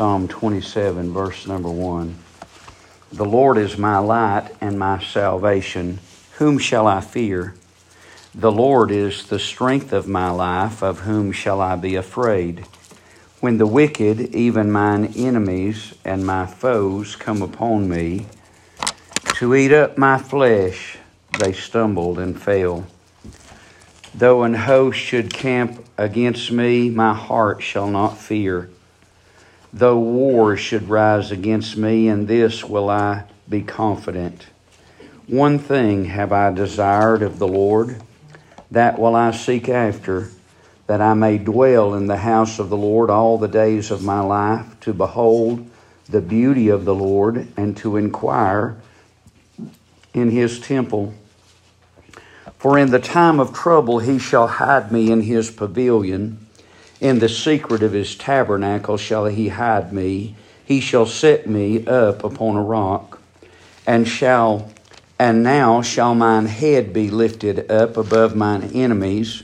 Psalm 27, verse number 1. The Lord is my light and my salvation. Whom shall I fear? The Lord is the strength of my life. Of whom shall I be afraid? When the wicked, even mine enemies and my foes, come upon me to eat up my flesh, they stumbled and fell. Though an host should camp against me, my heart shall not fear. Though war should rise against me, in this will I be confident. One thing have I desired of the Lord, that will I seek after, that I may dwell in the house of the Lord all the days of my life, to behold the beauty of the Lord, and to inquire in his temple. For in the time of trouble he shall hide me in his pavilion. In the secret of his tabernacle shall he hide me. He shall set me up upon a rock, and shall and now shall mine head be lifted up above mine enemies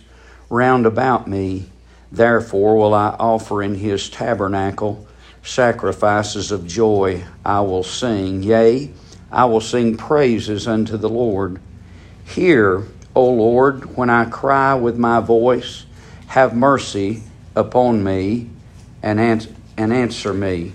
round about me. Therefore will I offer in his tabernacle sacrifices of joy. I will sing, yea, I will sing praises unto the Lord. Hear, O Lord, when I cry with my voice, have mercy upon me and, ans- and answer me.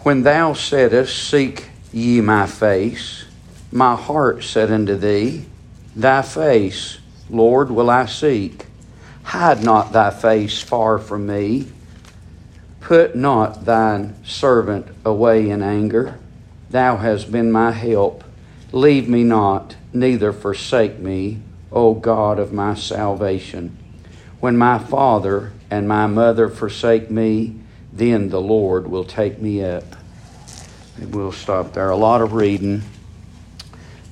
When thou saidst, Seek ye my face, my heart said unto thee, Thy face, Lord, will I seek. Hide not thy face far from me. Put not thine servant away in anger. Thou hast been my help. Leave me not neither forsake me, O God of my salvation. When my father and my mother forsake me, then the Lord will take me up. We'll stop there. A lot of reading.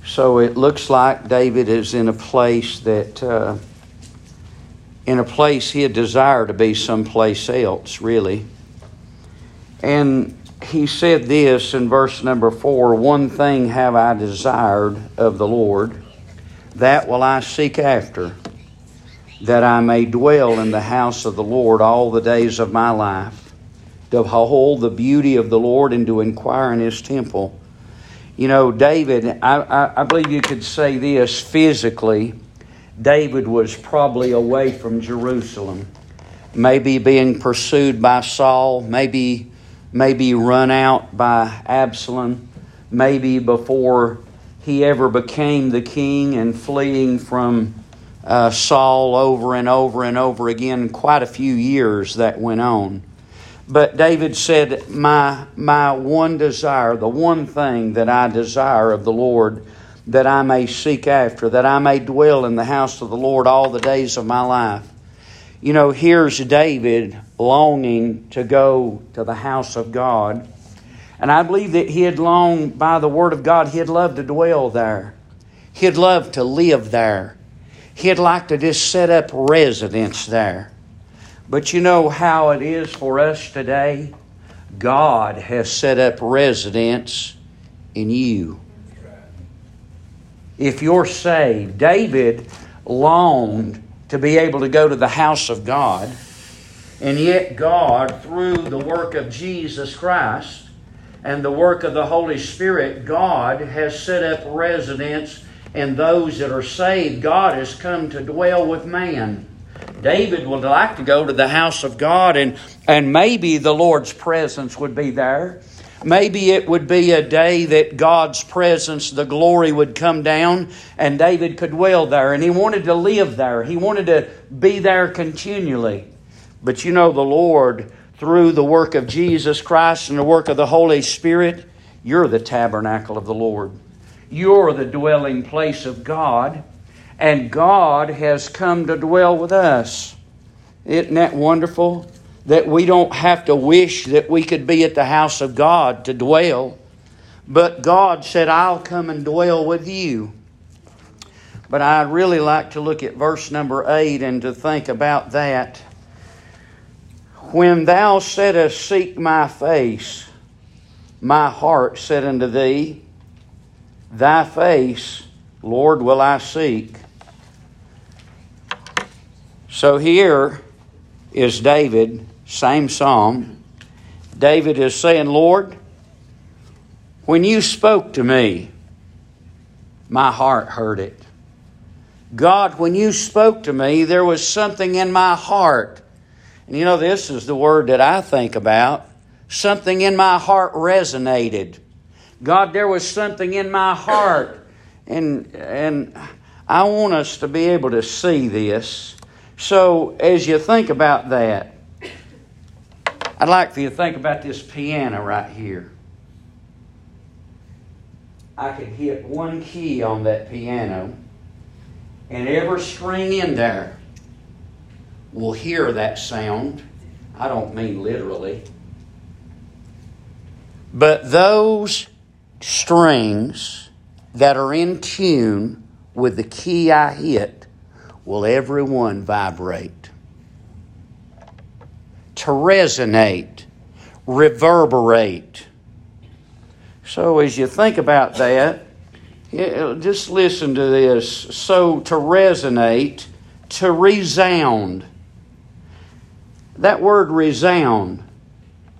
So it looks like David is in a place that, uh, in a place he had desired to be someplace else, really. And he said this in verse number four One thing have I desired of the Lord, that will I seek after, that I may dwell in the house of the Lord all the days of my life, to behold the beauty of the Lord and to inquire in his temple. You know, David, I, I, I believe you could say this physically. David was probably away from Jerusalem, maybe being pursued by Saul, maybe maybe run out by Absalom, maybe before he ever became the king and fleeing from uh, Saul over and over and over again. Quite a few years that went on. But David said, my, my one desire, the one thing that I desire of the Lord, that I may seek after, that I may dwell in the house of the Lord all the days of my life. You know, here's David longing to go to the house of God. And I believe that he had longed by the Word of God, he had loved to dwell there. He had loved to live there. He'd like to just set up residence there. But you know how it is for us today? God has set up residence in you. If you're saved, David longed to be able to go to the house of God, and yet God, through the work of Jesus Christ and the work of the Holy Spirit, God has set up residence in those that are saved. God has come to dwell with man. David would like to go to the house of God, and, and maybe the Lord's presence would be there. Maybe it would be a day that God's presence, the glory would come down, and David could dwell there. And he wanted to live there, he wanted to be there continually. But you know, the Lord, through the work of Jesus Christ and the work of the Holy Spirit, you're the tabernacle of the Lord. You're the dwelling place of God and God has come to dwell with us. Isn't that wonderful? That we don't have to wish that we could be at the house of God to dwell, but God said, I'll come and dwell with you. But I'd really like to look at verse number 8 and to think about that. When thou saidst, Seek my face, my heart said unto thee, Thy face, Lord, will I seek. So here is David same psalm, David is saying, Lord, when you spoke to me, my heart heard it. God, when you spoke to me, there was something in my heart. And you know, this is the word that I think about. Something in my heart resonated. God, there was something in my heart. And, and I want us to be able to see this. So, as you think about that, I'd like for you to think about this piano right here. I could hit one key on that piano, and every string in there will hear that sound. I don't mean literally. But those strings that are in tune with the key I hit will every one vibrate. To resonate, reverberate so, as you think about that, just listen to this. So, to resonate, to resound. That word resound,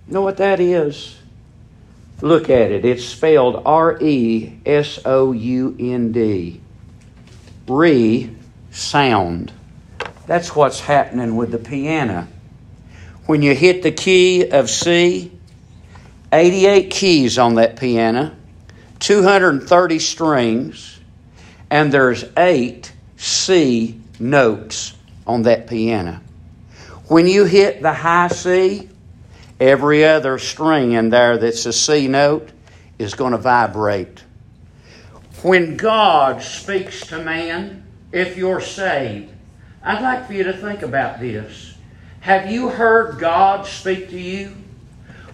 you know what that is? Look at it. It's spelled R E S O U N D. Re sound. That's what's happening with the piano. When you hit the key of C, 88 keys on that piano, 230 strings, and there's eight C notes on that piano. When you hit the high C, every other string in there that's a C note is going to vibrate. When God speaks to man, if you're saved, I'd like for you to think about this. Have you heard God speak to you?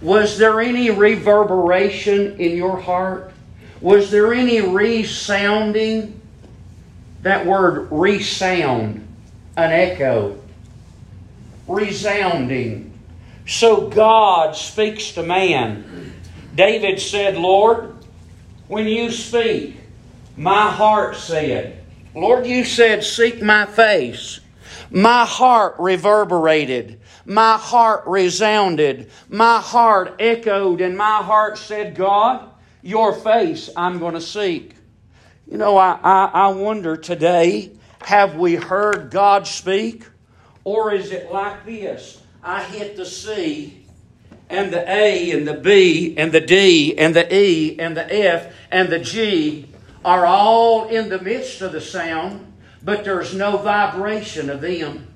Was there any reverberation in your heart? Was there any resounding? That word resound, an echo, resounding. So God speaks to man. David said, Lord, when you speak, my heart said, Lord, you said, seek my face. My heart reverberated. My heart resounded. My heart echoed, and my heart said, God, your face I'm going to seek. You know, I, I, I wonder today have we heard God speak? Or is it like this? I hit the C and the A and the B and the D and the E and the F and the G are all in the midst of the sound, but there's no vibration of them.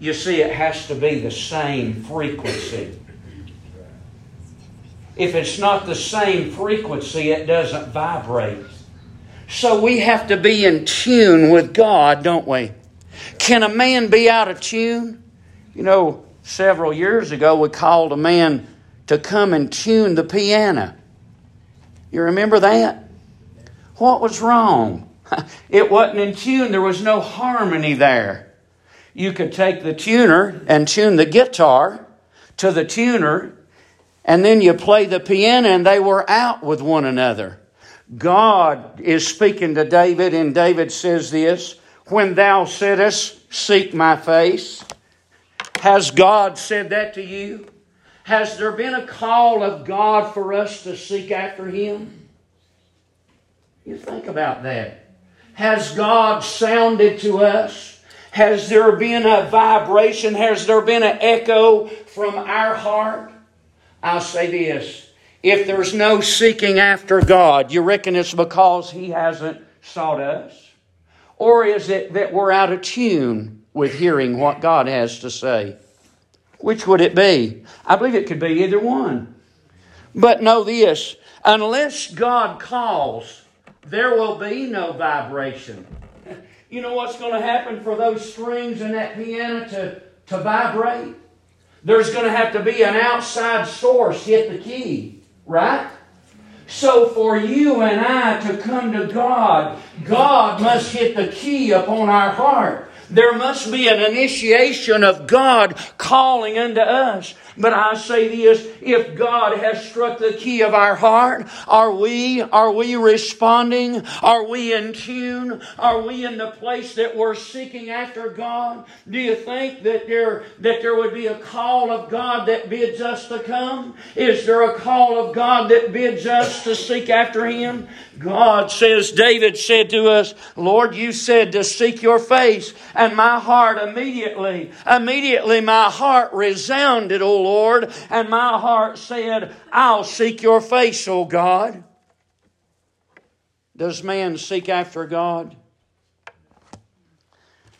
You see, it has to be the same frequency. If it's not the same frequency, it doesn't vibrate. So we have to be in tune with God, don't we? Can a man be out of tune? You know, several years ago, we called a man to come and tune the piano. You remember that? What was wrong? It wasn't in tune, there was no harmony there. You could take the tuner and tune the guitar to the tuner, and then you play the piano, and they were out with one another. God is speaking to David, and David says this When thou saidst, Seek my face. Has God said that to you? Has there been a call of God for us to seek after Him? You think about that. Has God sounded to us? Has there been a vibration? Has there been an echo from our heart? I'll say this. If there's no seeking after God, you reckon it's because He hasn't sought us? Or is it that we're out of tune with hearing what God has to say? Which would it be? I believe it could be either one. But know this unless God calls, there will be no vibration. You know what's going to happen for those strings in that piano to, to vibrate? There's going to have to be an outside source hit the key, right? So for you and I to come to God, God must hit the key upon our heart. There must be an initiation of God calling unto us. But I say this, if God has struck the key of our heart, are we, are we responding? Are we in tune? Are we in the place that we're seeking after God? Do you think that there, that there would be a call of God that bids us to come? Is there a call of God that bids us to seek after Him? God says, David said to us, Lord, you said to seek your face, and my heart immediately, immediately my heart resounded, Lord, and my heart said, I'll seek your face, O God. Does man seek after God?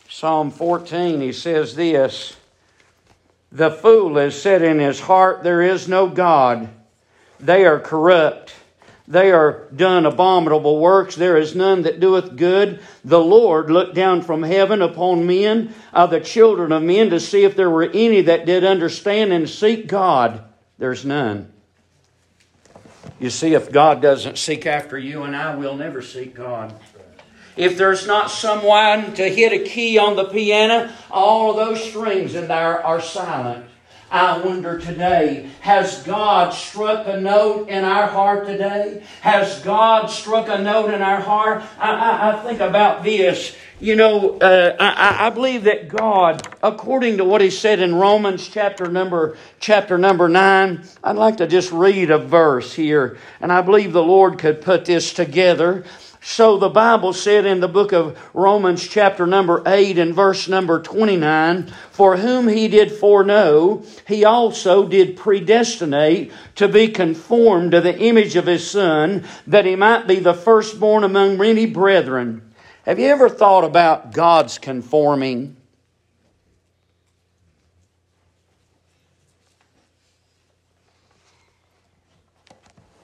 Psalm 14, he says this The fool has said in his heart, There is no God. They are corrupt. They are done abominable works. There is none that doeth good. The Lord looked down from heaven upon men, of the children of men, to see if there were any that did understand and seek God. There's none. You see, if God doesn't seek after you and I, will never seek God. If there's not someone to hit a key on the piano, all of those strings in there are silent. I wonder today, has God struck a note in our heart today? Has God struck a note in our heart? I, I, I think about this. You know, uh, I, I believe that God, according to what He said in Romans chapter number chapter number nine, I'd like to just read a verse here, and I believe the Lord could put this together. So the Bible said in the book of Romans, chapter number 8 and verse number 29, For whom he did foreknow, he also did predestinate to be conformed to the image of his Son, that he might be the firstborn among many brethren. Have you ever thought about God's conforming?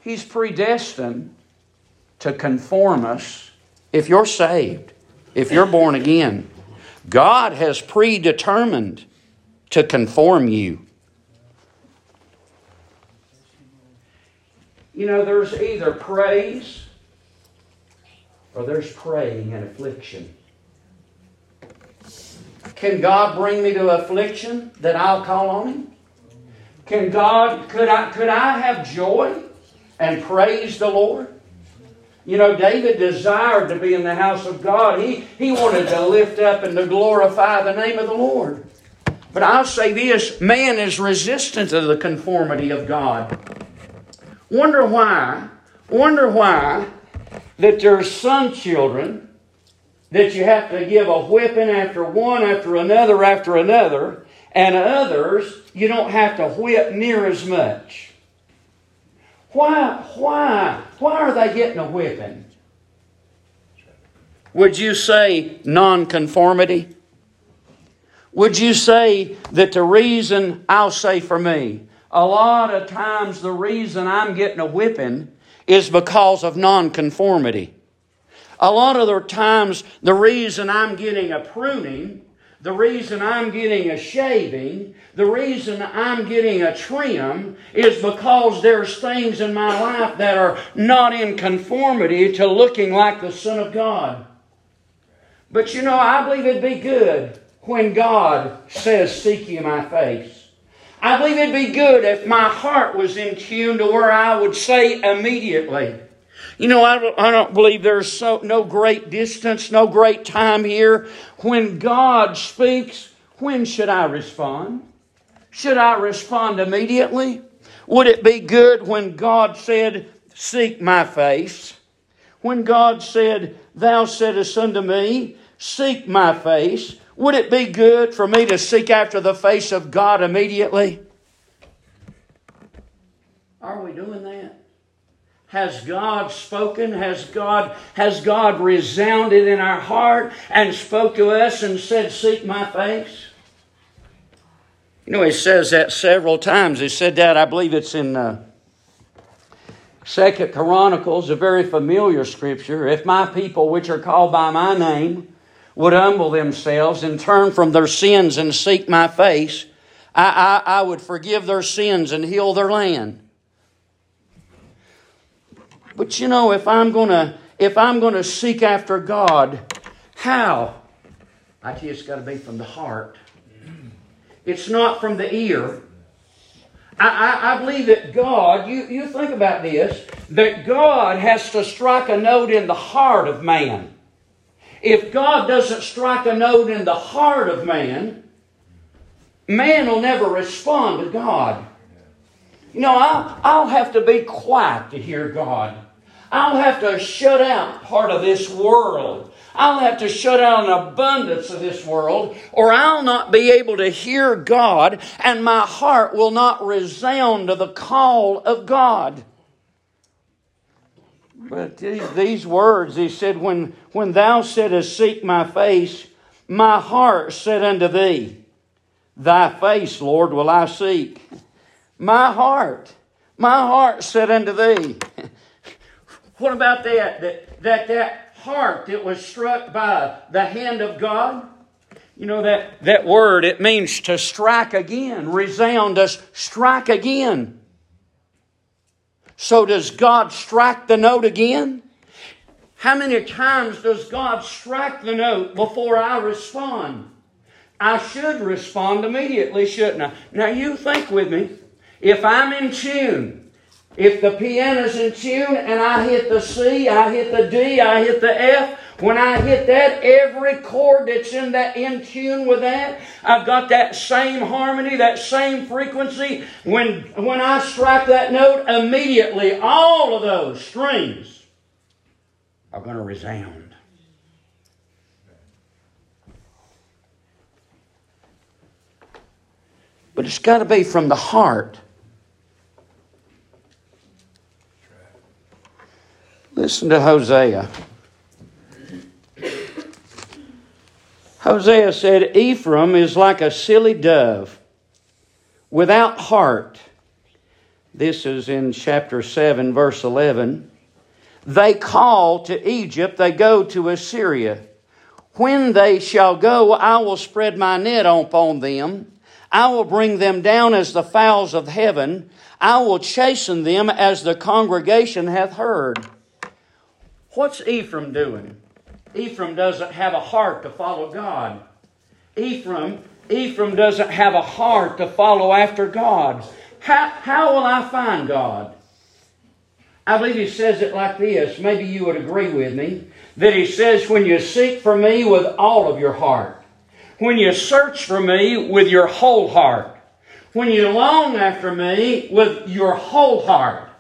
He's predestined to conform us if you're saved, if you're born again. God has predetermined to conform you. You know, there's either praise or there's praying and affliction. Can God bring me to affliction that I'll call on Him? Can God, could I, could I have joy and praise the Lord? You know, David desired to be in the house of God. He, he wanted to lift up and to glorify the name of the Lord. But I'll say this man is resistant to the conformity of God. Wonder why? Wonder why that there's some children that you have to give a whipping after one after another after another, and others you don't have to whip near as much. Why, why, why are they getting a whipping? Would you say nonconformity? Would you say that the reason, I'll say for me, a lot of times the reason I'm getting a whipping is because of nonconformity. A lot of the times the reason I'm getting a pruning the reason I'm getting a shaving, the reason I'm getting a trim is because there's things in my life that are not in conformity to looking like the Son of God. But you know, I believe it'd be good when God says, Seek ye my face. I believe it'd be good if my heart was in tune to where I would say immediately, you know, I don't, I don't believe there's so, no great distance, no great time here. When God speaks, when should I respond? Should I respond immediately? Would it be good when God said, Seek my face? When God said, Thou saidst unto me, Seek my face? Would it be good for me to seek after the face of God immediately? Are we doing that? Has God spoken? Has God, has God resounded in our heart and spoke to us and said, Seek my face? You know, he says that several times. He said that, I believe it's in uh, Second Chronicles, a very familiar scripture. If my people, which are called by my name, would humble themselves and turn from their sins and seek my face, I, I, I would forgive their sins and heal their land. But you know, if I'm gonna if I'm gonna seek after God, how? I just got to be from the heart. It's not from the ear. I, I, I, believe that God, you, you think about this, that God has to strike a note in the heart of man. If God doesn't strike a note in the heart of man, man will never respond to God. You know, I'll, I'll have to be quiet to hear God. I'll have to shut out part of this world. I'll have to shut out an abundance of this world, or I'll not be able to hear God, and my heart will not resound to the call of God. But these words, he said, when, when thou saidst, Seek my face, my heart said unto thee, Thy face, Lord, will I seek. My heart, my heart said unto thee. What about that? That that, that heart that was struck by the hand of God? You know that, that word, it means to strike again, resound us, strike again. So does God strike the note again? How many times does God strike the note before I respond? I should respond immediately, shouldn't I? Now you think with me. If I'm in tune, if the piano's in tune and I hit the C, I hit the D, I hit the F, when I hit that, every chord that's in that in tune with that, I've got that same harmony, that same frequency. When when I strike that note, immediately all of those strings are going to resound. But it's got to be from the heart. Listen to Hosea. Hosea said, Ephraim is like a silly dove without heart. This is in chapter 7, verse 11. They call to Egypt, they go to Assyria. When they shall go, I will spread my net upon them. I will bring them down as the fowls of heaven. I will chasten them as the congregation hath heard. What's Ephraim doing? Ephraim doesn't have a heart to follow God. Ephraim, Ephraim doesn't have a heart to follow after God. How, how will I find God? I believe he says it like this. Maybe you would agree with me. That he says, When you seek for me with all of your heart, when you search for me with your whole heart, when you long after me with your whole heart.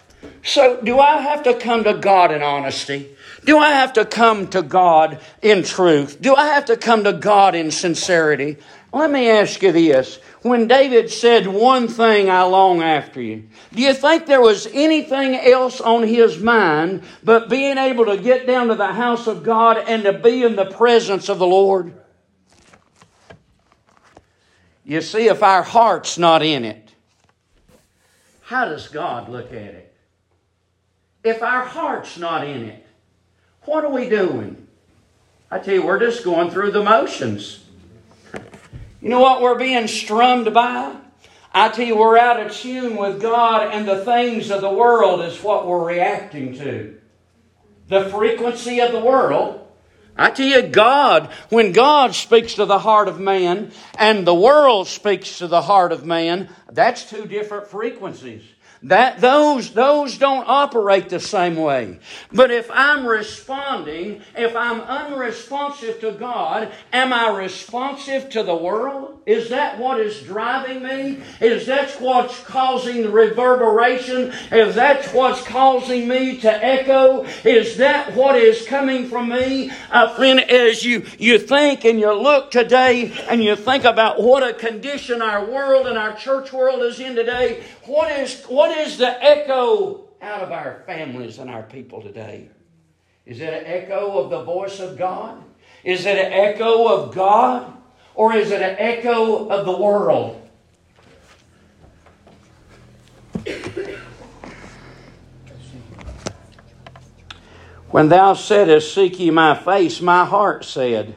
So, do I have to come to God in honesty? Do I have to come to God in truth? Do I have to come to God in sincerity? Let me ask you this. When David said, One thing I long after you, do you think there was anything else on his mind but being able to get down to the house of God and to be in the presence of the Lord? You see, if our heart's not in it, how does God look at it? If our heart's not in it, what are we doing? I tell you, we're just going through the motions. You know what we're being strummed by? I tell you, we're out of tune with God, and the things of the world is what we're reacting to. The frequency of the world. I tell you, God, when God speaks to the heart of man and the world speaks to the heart of man, that's two different frequencies. That those those don't operate the same way. But if I'm responding, if I'm unresponsive to God, am I responsive to the world? Is that what is driving me? Is that what's causing the reverberation? Is that what's causing me to echo? Is that what is coming from me? Uh, friend, as you, you think and you look today and you think about what a condition our world and our church world is in today, what is, what is the echo out of our families and our people today? Is it an echo of the voice of God? Is it an echo of God? Or is it an echo of the world? When thou saidst, Seek ye my face, my heart said,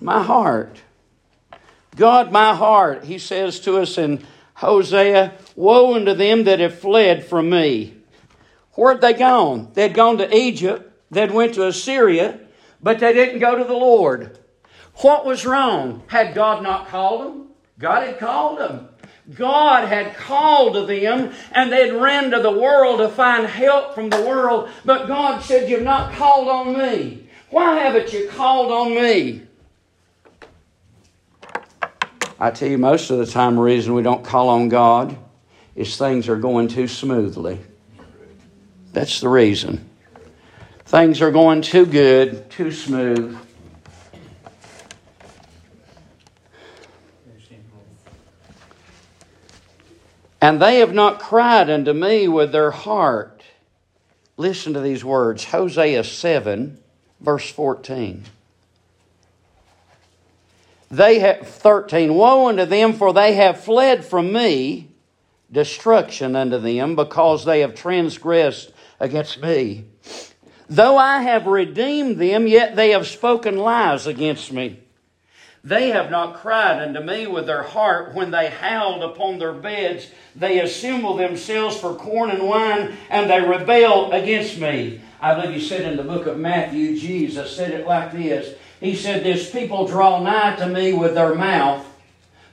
My heart. God, my heart, he says to us in Hosea, Woe unto them that have fled from me. Where'd they gone? They'd gone to Egypt, they'd went to Assyria, but they didn't go to the Lord. What was wrong? Had God not called them? God had called them. God had called to them and they'd ran to the world to find help from the world, but God said, You've not called on me. Why haven't you called on me? I tell you, most of the time, the reason we don't call on God is things are going too smoothly. That's the reason. Things are going too good, too smooth. And they have not cried unto me with their heart. Listen to these words Hosea 7, verse 14. They have 13 Woe unto them, for they have fled from me, destruction unto them, because they have transgressed against me. Though I have redeemed them, yet they have spoken lies against me. They have not cried unto me with their heart when they howled upon their beds. They assemble themselves for corn and wine, and they rebel against me. I believe he said in the book of Matthew, Jesus said it like this. He said, This people draw nigh to me with their mouth,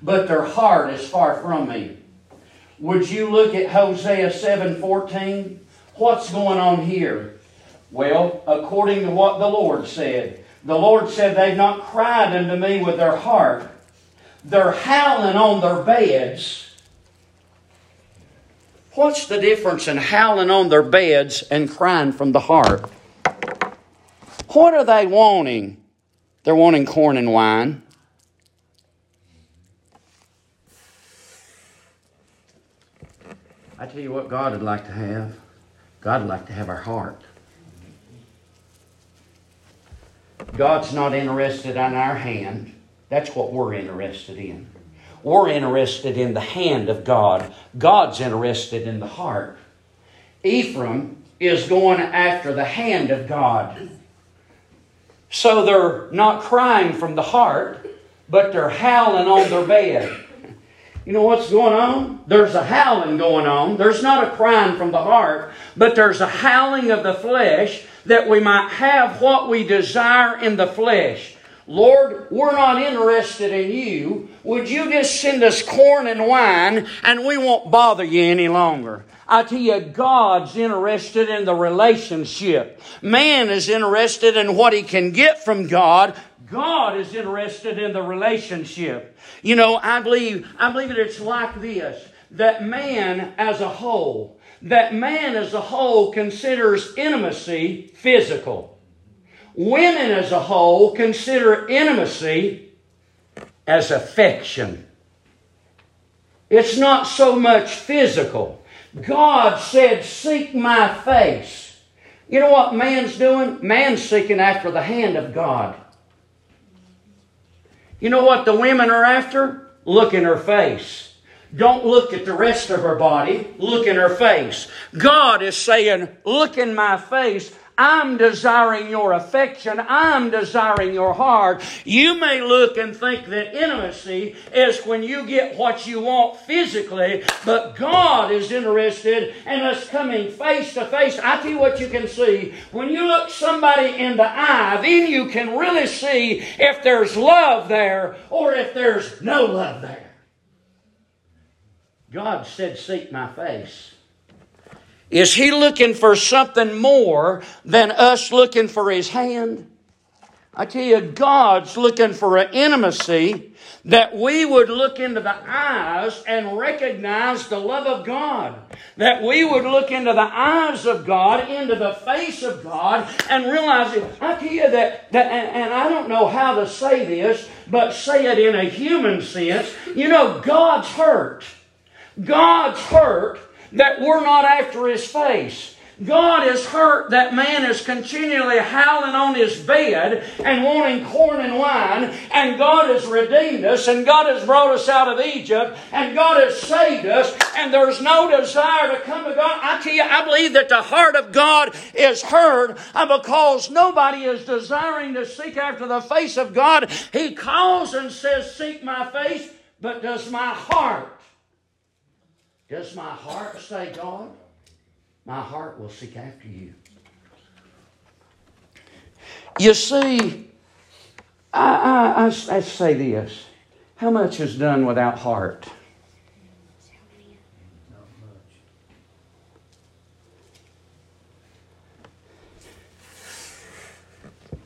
but their heart is far from me. Would you look at Hosea 7:14? What's going on here? Well, according to what the Lord said, the Lord said, They've not cried unto me with their heart. They're howling on their beds. What's the difference in howling on their beds and crying from the heart? What are they wanting? They're wanting corn and wine. I tell you what God would like to have. God would like to have our heart. God's not interested in our hand. That's what we're interested in. We're interested in the hand of God. God's interested in the heart. Ephraim is going after the hand of God. So they're not crying from the heart, but they're howling on their bed. You know what's going on? There's a howling going on. There's not a crying from the heart, but there's a howling of the flesh that we might have what we desire in the flesh. Lord, we're not interested in you. Would you just send us corn and wine and we won't bother you any longer? I tell you, God's interested in the relationship. Man is interested in what he can get from God. God is interested in the relationship. You know, I believe, I believe that it's like this, that man as a whole, that man as a whole considers intimacy physical. Women as a whole consider intimacy as affection. It's not so much physical. God said, Seek my face. You know what man's doing? Man's seeking after the hand of God. You know what the women are after? Look in her face. Don't look at the rest of her body, look in her face. God is saying, Look in my face. I'm desiring your affection. I'm desiring your heart. You may look and think that intimacy is when you get what you want physically, but God is interested in us coming face to face. I tell you what you can see. When you look somebody in the eye, then you can really see if there's love there or if there's no love there. God said, Seek my face. Is he looking for something more than us looking for his hand? I tell you, God's looking for an intimacy that we would look into the eyes and recognize the love of God. That we would look into the eyes of God, into the face of God, and realize it. I tell you that, that and, and I don't know how to say this, but say it in a human sense. You know, God's hurt. God's hurt that we're not after his face. God is hurt that man is continually howling on his bed and wanting corn and wine, and God has redeemed us, and God has brought us out of Egypt, and God has saved us, and there's no desire to come to God. I tell you, I believe that the heart of God is hurt uh, because nobody is desiring to seek after the face of God. He calls and says, Seek my face, but does my heart does my heart say, God? My heart will seek after you. You see, I, I, I, I say this how much is done without heart?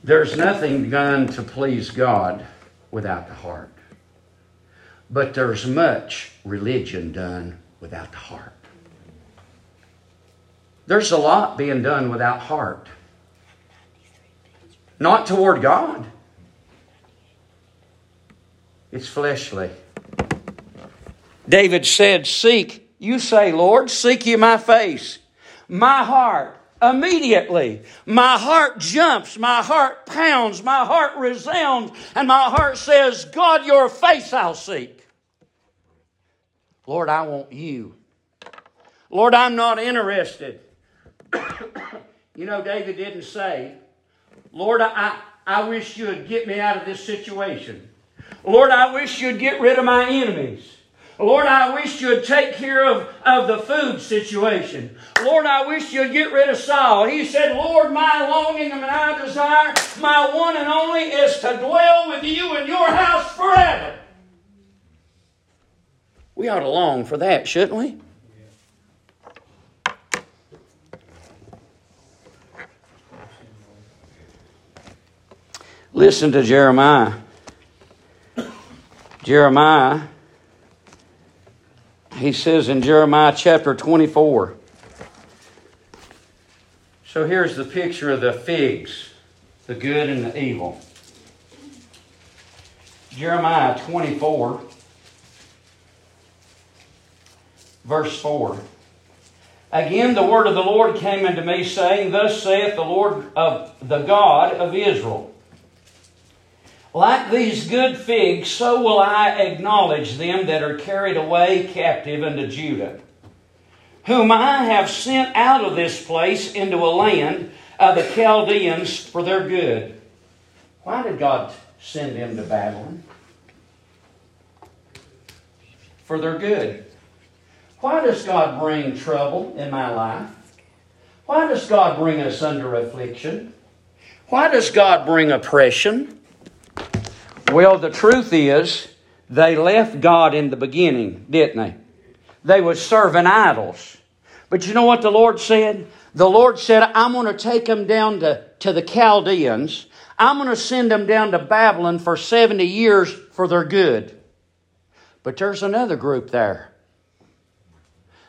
There's nothing done to please God without the heart. But there's much religion done without the heart. There's a lot being done without heart. Not toward God. It's fleshly. David said, Seek, you say, Lord, seek you my face. My heart, immediately, my heart jumps, my heart pounds, my heart resounds, and my heart says, God, your face I'll seek. Lord, I want you. Lord, I'm not interested. you know, David didn't say, Lord, I, I wish you'd get me out of this situation. Lord, I wish you'd get rid of my enemies. Lord, I wish you'd take care of, of the food situation. Lord, I wish you'd get rid of Saul. He said, Lord, my longing and my desire, my one and only, is to dwell with you in your house forever. We ought to long for that, shouldn't we? Listen to Jeremiah. Jeremiah, he says in Jeremiah chapter 24. So here's the picture of the figs, the good and the evil. Jeremiah 24, verse 4. Again, the word of the Lord came unto me, saying, Thus saith the Lord of the God of Israel. Like these good figs, so will I acknowledge them that are carried away captive into Judah, whom I have sent out of this place into a land of the Chaldeans for their good. Why did God send them to Babylon? For their good. Why does God bring trouble in my life? Why does God bring us under affliction? Why does God bring oppression? Well, the truth is, they left God in the beginning, didn't they? They were serving idols. But you know what the Lord said? The Lord said, I'm going to take them down to, to the Chaldeans. I'm going to send them down to Babylon for 70 years for their good. But there's another group there.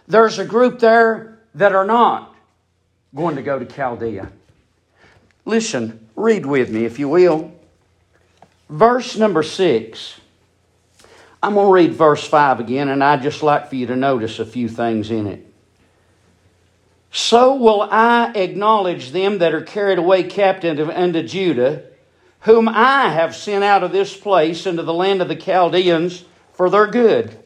There's a group there that are not going to go to Chaldea. Listen, read with me, if you will. Verse number six. I'm going to read verse 5 again, and I'd just like for you to notice a few things in it. So will I acknowledge them that are carried away captive unto Judah, whom I have sent out of this place into the land of the Chaldeans for their good.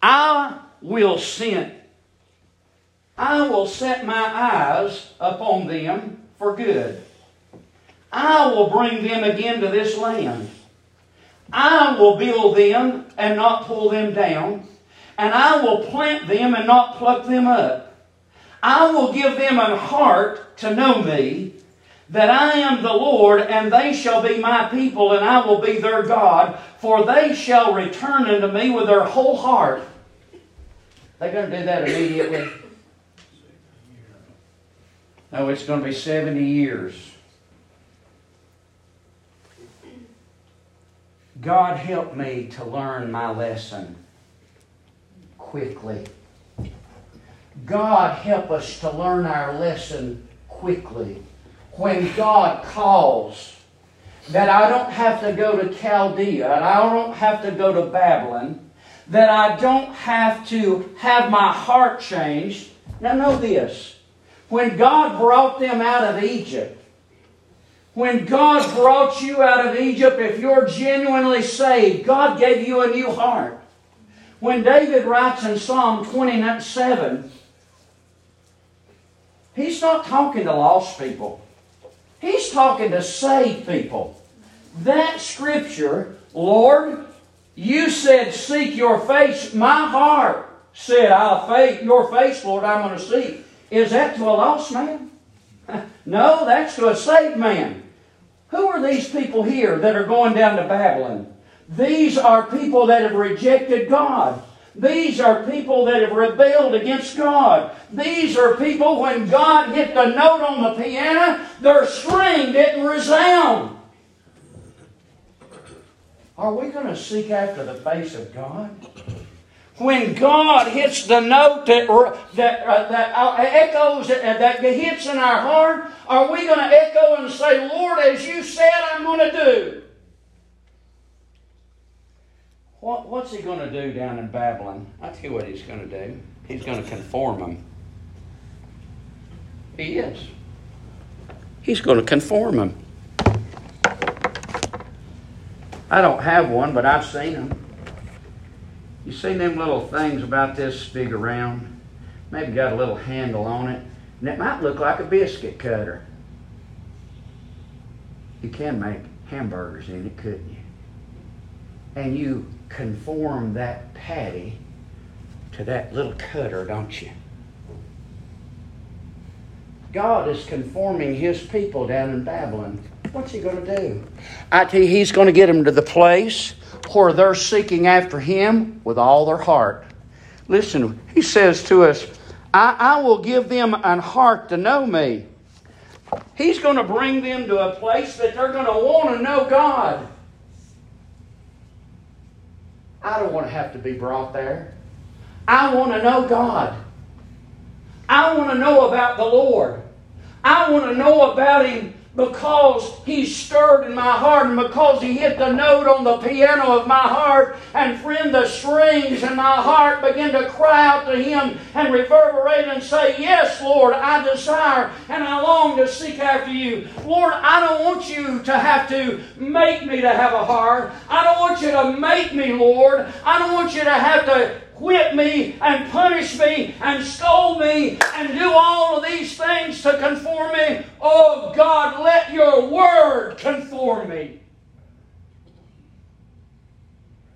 I will send, I will set my eyes upon them for good. I will bring them again to this land. I will build them and not pull them down, and I will plant them and not pluck them up. I will give them a heart to know me, that I am the Lord, and they shall be my people, and I will be their God, for they shall return unto me with their whole heart. They're going to do that immediately. No, it's going to be 70 years. God help me to learn my lesson quickly. God help us to learn our lesson quickly. When God calls, that I don't have to go to Chaldea, and I don't have to go to Babylon, that I don't have to have my heart changed. Now, know this. When God brought them out of Egypt, when God brought you out of Egypt, if you're genuinely saved, God gave you a new heart. When David writes in Psalm 27, he's not talking to lost people. He's talking to saved people. That scripture, Lord, you said, Seek your face. My heart said, I'll face your face, Lord, I'm going to seek. Is that to a lost man? no, that's to a saved man. Who are these people here that are going down to Babylon? These are people that have rejected God. These are people that have rebelled against God. These are people when God hit the note on the piano, their string didn't resound. Are we going to seek after the face of God? When God hits the note that, that, uh, that uh, echoes, uh, that hits in our heart, are we going to echo and say, Lord, as you said, I'm going to do? What, what's he going to do down in Babylon? I tell you what he's going to do. He's going to conform them. He is. He's going to conform them. I don't have one, but I've seen them. You seen them little things about this big around? Maybe got a little handle on it. And it might look like a biscuit cutter. You can make hamburgers in it, couldn't you? And you conform that patty to that little cutter, don't you? God is conforming his people down in Babylon. What's he going to do? I tell you, he's going to get them to the place where they're seeking after Him with all their heart. Listen, He says to us, I, I will give them an heart to know me. He's going to bring them to a place that they're going to want to know God. I don't want to have to be brought there. I want to know God. I want to know about the Lord. I want to know about Him because he stirred in my heart and because he hit the note on the piano of my heart. And friend the strings in my heart begin to cry out to him and reverberate and say yes lord i desire and i long to seek after you. Lord i don't want you to have to make me to have a heart. I don't want you to make me lord. I don't want you to have to whip me and punish me and scold me and do all of these things to conform me. Oh God, let your word conform me.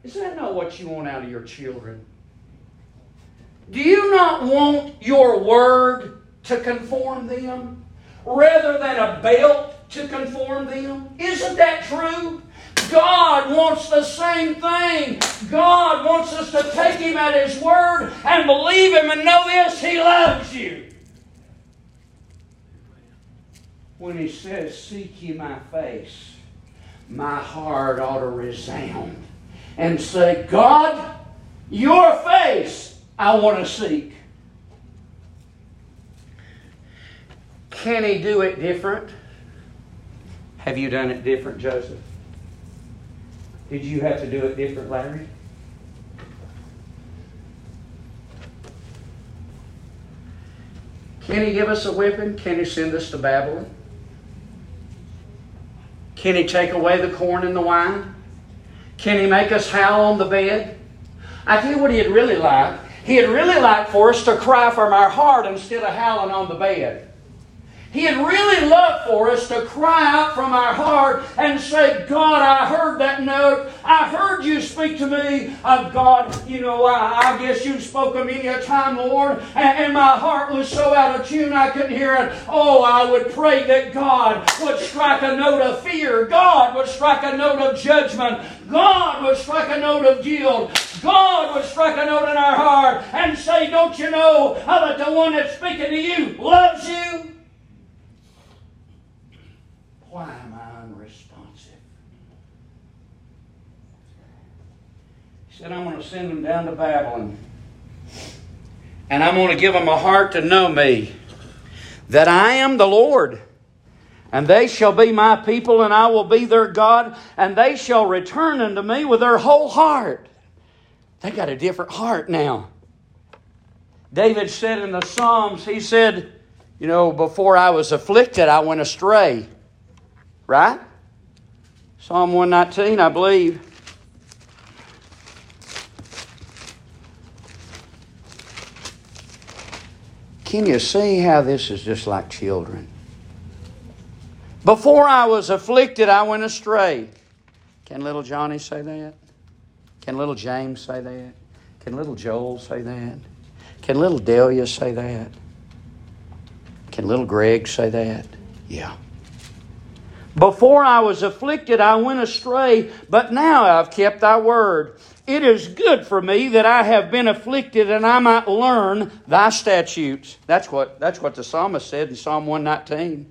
Is that not what you want out of your children? Do you not want your word to conform them rather than a belt to conform them? Isn't that true? God wants the same thing. God wants us to take Him at His word and believe Him and know this He loves you. When He says, Seek ye my face, my heart ought to resound and say, God, your face I want to seek. Can He do it different? Have you done it different, Joseph? Did you have to do it different, Larry? Can he give us a whipping? Can he send us to Babylon? Can he take away the corn and the wine? Can he make us howl on the bed? I tell you what he'd really like. He'd really like for us to cry from our heart instead of howling on the bed. He'd really love for us to cry out from our heart and say, God, I heard that note. I heard you speak to me. Uh, God, you know, I, I guess you spoke to me a time, Lord, and, and my heart was so out of tune I couldn't hear it. Oh, I would pray that God would strike a note of fear. God would strike a note of judgment. God would strike a note of guilt. God would strike a note in our heart and say, Don't you know that the one that's speaking to you loves you? Why am I unresponsive? He said, I'm going to send them down to Babylon. And I'm going to give them a heart to know me, that I am the Lord. And they shall be my people, and I will be their God, and they shall return unto me with their whole heart. They got a different heart now. David said in the Psalms, he said, You know, before I was afflicted, I went astray. Right? Psalm 119, I believe. Can you see how this is just like children? Before I was afflicted, I went astray. Can little Johnny say that? Can little James say that? Can little Joel say that? Can little Delia say that? Can little Greg say that? Yeah. Before I was afflicted, I went astray, but now I've kept thy word. It is good for me that I have been afflicted and I might learn thy statutes. That's what, that's what the psalmist said in Psalm 119.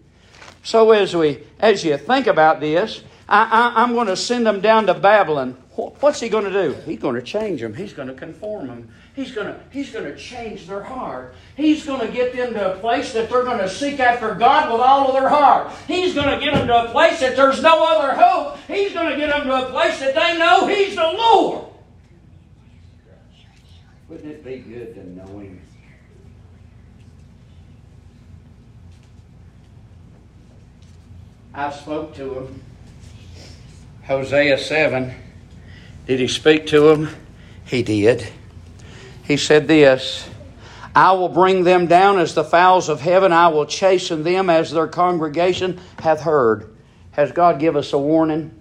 So as we as you think about this, I, I, I'm going to send them down to Babylon. What's he going to do? He's going to change them. He's going to conform them. He's going to, he's going to change their heart. He's going to get them to a place that they're going to seek after God with all of their heart. He's going to get them to a place that there's no other hope. He's going to get them to a place that they know He's the Lord. Wouldn't it be good to know Him? I spoke to him. Hosea 7. Did he speak to him? He did. He said this I will bring them down as the fowls of heaven. I will chasten them as their congregation hath heard. Has God give us a warning?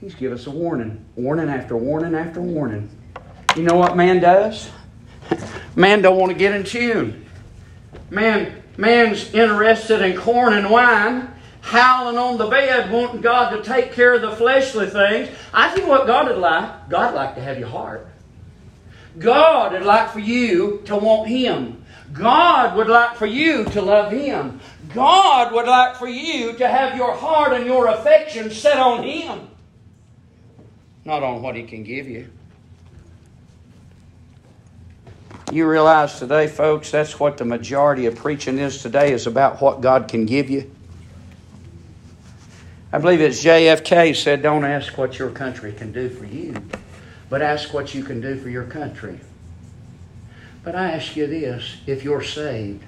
He's give us a warning. Warning after warning after warning. You know what man does? Man don't want to get in tune. Man, man's interested in corn and wine, howling on the bed, wanting God to take care of the fleshly things. I you what God would like. God would like to have your heart. God would like for you to want Him. God would like for you to love Him. God would like for you to have your heart and your affection set on Him, not on what He can give you. You realize today, folks, that's what the majority of preaching is today, is about what God can give you. I believe it's JFK said, Don't ask what your country can do for you, but ask what you can do for your country. But I ask you this if you're saved,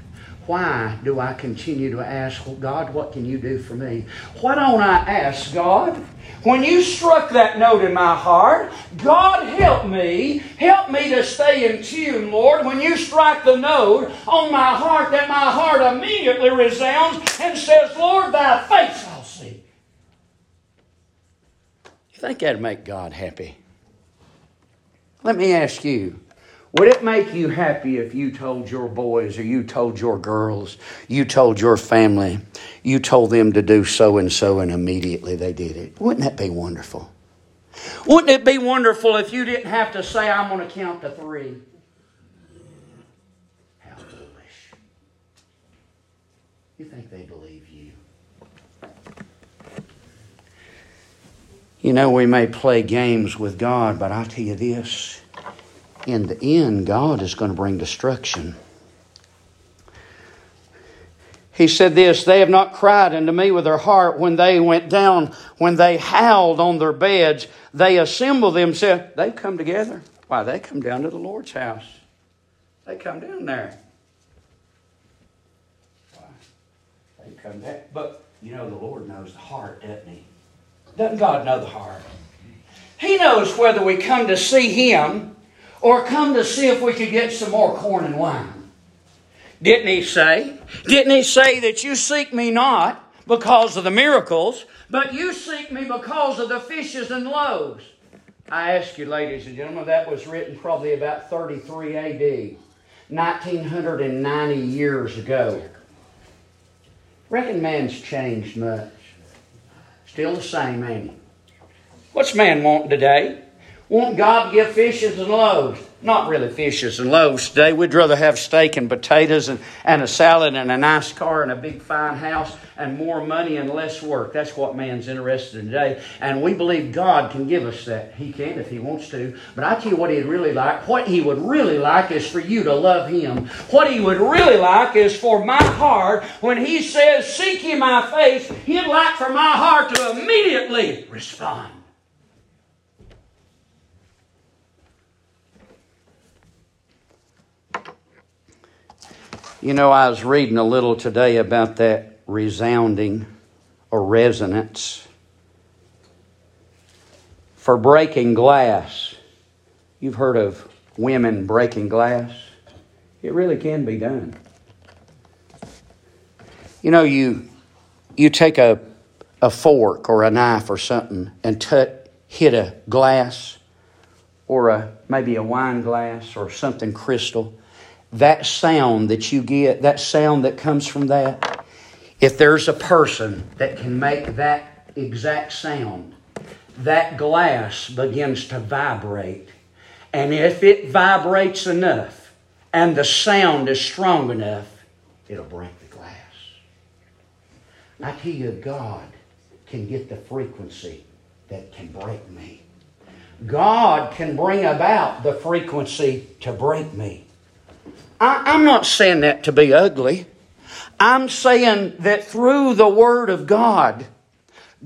why do I continue to ask, God, what can you do for me? Why don't I ask God? When you struck that note in my heart, God help me, help me to stay in tune, Lord. When you strike the note on my heart, that my heart immediately resounds and says, Lord, thy face I'll seek. You think that'd make God happy? Let me ask you, would it make you happy if you told your boys or you told your girls, you told your family, you told them to do so and so and immediately they did it? Wouldn't that be wonderful? Wouldn't it be wonderful if you didn't have to say, I'm going to count to three? How foolish. You think they believe you? Know, we may play games with God, but I tell you this in the end, God is going to bring destruction. He said this They have not cried unto me with their heart when they went down, when they howled on their beds. They assemble themselves. They've come together. Why? They come down to the Lord's house. They come down there. Why? They come back. But you know, the Lord knows the heart, doesn't He? Doesn't God know the heart? He knows whether we come to see Him or come to see if we could get some more corn and wine. Didn't he say? Didn't he say that you seek me not because of the miracles, but you seek me because of the fishes and loaves? I ask you, ladies and gentlemen, that was written probably about 33 AD, 1990 years ago. Reckon man's changed much. Still the same, ain't he? What's man wanting today? Want God to give fishes and loaves. Not really fishes and loaves today. We'd rather have steak and potatoes and, and a salad and a nice car and a big fine house and more money and less work. That's what man's interested in today. And we believe God can give us that. He can if He wants to. But I tell you what He'd really like. What He would really like is for you to love Him. What He would really like is for my heart, when He says, Seek ye my face, He'd like for my heart to immediately respond. You know, I was reading a little today about that resounding or resonance for breaking glass. You've heard of women breaking glass. It really can be done. You know, you you take a a fork or a knife or something and tut, hit a glass or a maybe a wine glass or something crystal that sound that you get, that sound that comes from that, If there's a person that can make that exact sound, that glass begins to vibrate. And if it vibrates enough and the sound is strong enough, it'll break the glass. I tell you, God can get the frequency that can break me. God can bring about the frequency to break me. I, am not saying that to be ugly. I'm saying that through the Word of God,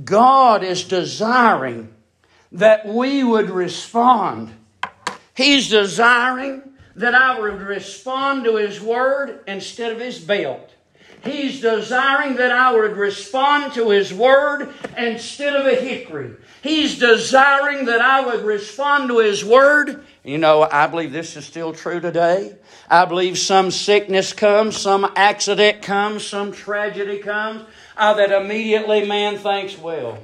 God is desiring that we would respond. He's desiring that I would respond to His Word instead of His belt. He's desiring that I would respond to His Word instead of a hickory. He's desiring that I would respond to His Word. You know, I believe this is still true today. I believe some sickness comes, some accident comes, some tragedy comes, uh, that immediately man thinks, well,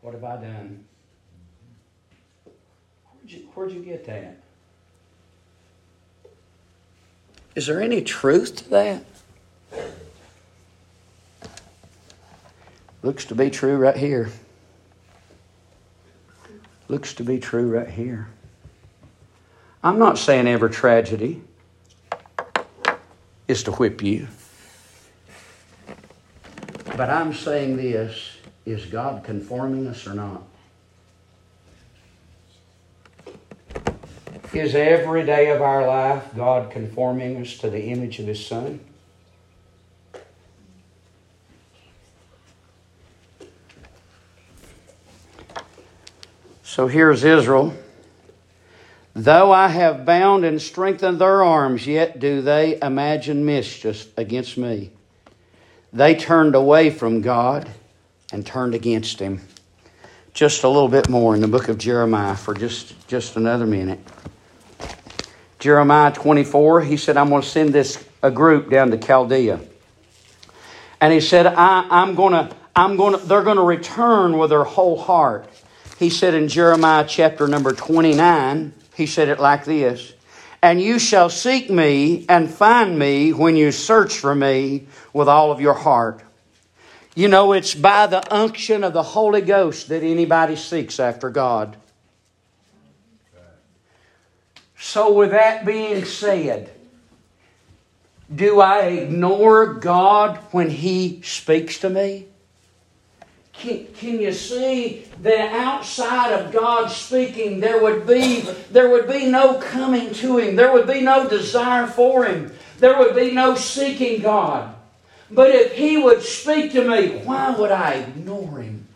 what have I done? Where'd you, where'd you get that? Is there any truth to that? Looks to be true right here. Looks to be true right here. I'm not saying every tragedy is to whip you. But I'm saying this is God conforming us or not? Is every day of our life God conforming us to the image of His Son? So here's Israel. Though I have bound and strengthened their arms, yet do they imagine mischief against me. They turned away from God and turned against Him. Just a little bit more in the book of Jeremiah for just, just another minute. Jeremiah 24, he said, I'm going to send this a group down to Chaldea. And he said, I, I'm going to, I'm going to, they're going to return with their whole heart. He said in Jeremiah chapter number 29, he said it like this And you shall seek me and find me when you search for me with all of your heart. You know, it's by the unction of the Holy Ghost that anybody seeks after God. So, with that being said, do I ignore God when He speaks to me? Can, can you see that outside of God speaking, there would be there would be no coming to Him. There would be no desire for Him. There would be no seeking God. But if He would speak to me, why would I ignore Him?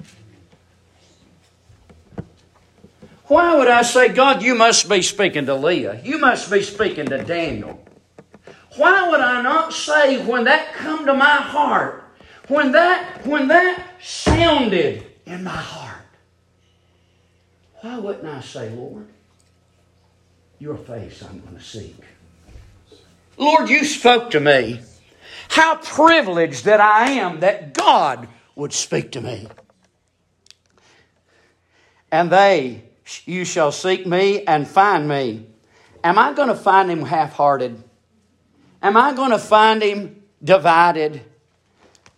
Why would I say, God, you must be speaking to Leah? You must be speaking to Daniel. Why would I not say when that come to my heart, when that, when that sounded in my heart, why wouldn't I say, Lord, your face I'm going to seek? Lord, you spoke to me. How privileged that I am that God would speak to me. And they, you shall seek me and find me. Am I going to find him half hearted? Am I going to find him divided?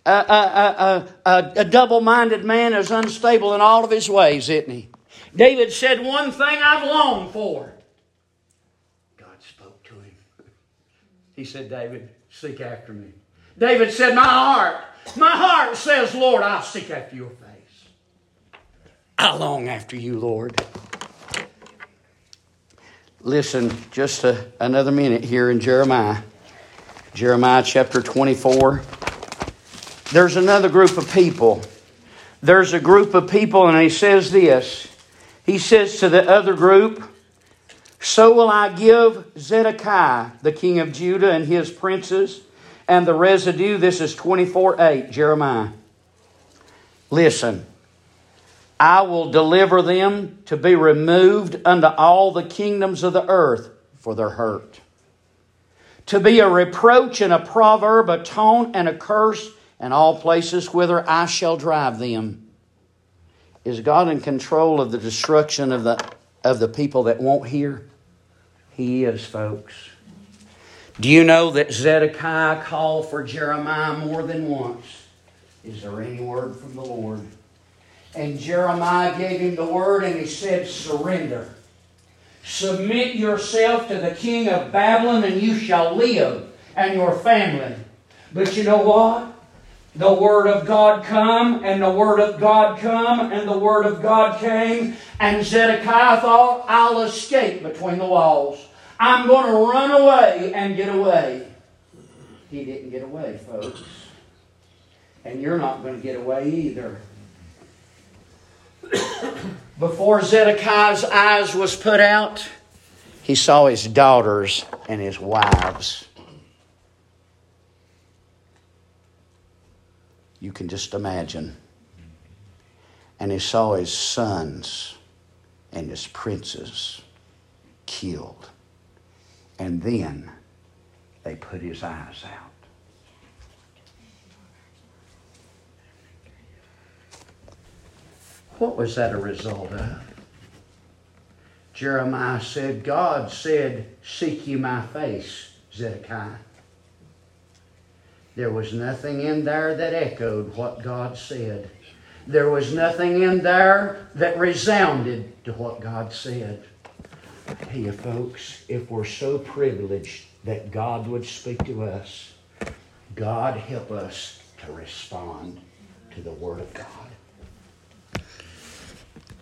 A, a, a, a double minded man is unstable in all of his ways, isn't he? David said, One thing I've longed for. God spoke to him. He said, David, seek after me. David said, My heart, my heart says, Lord, I'll seek after your face. I long after you, Lord. Listen, just a, another minute here in Jeremiah. Jeremiah chapter 24. There's another group of people. There's a group of people, and he says this. He says to the other group, So will I give Zedekiah, the king of Judah, and his princes, and the residue. This is 24 8, Jeremiah. Listen. I will deliver them to be removed unto all the kingdoms of the earth for their hurt. To be a reproach and a proverb, a taunt and a curse and all places whither I shall drive them. Is God in control of the destruction of the, of the people that won't hear? He is, folks. Do you know that Zedekiah called for Jeremiah more than once? Is there any word from the Lord? And Jeremiah gave him the word and he said, Surrender. Submit yourself to the king of Babylon and you shall live and your family. But you know what? The Word of God come, and the Word of God come, and the Word of God came, and Zedekiah thought, I'll escape between the walls. I'm going to run away and get away. He didn't get away, folks. And you're not going to get away either. Before Zedekiah's eyes was put out, he saw his daughters and his wives. You can just imagine. And he saw his sons and his princes killed. And then they put his eyes out. What was that a result of? Jeremiah said, God said, Seek ye my face, Zedekiah. There was nothing in there that echoed what God said. There was nothing in there that resounded to what God said. Hey, folks, if we're so privileged that God would speak to us, God help us to respond to the Word of God.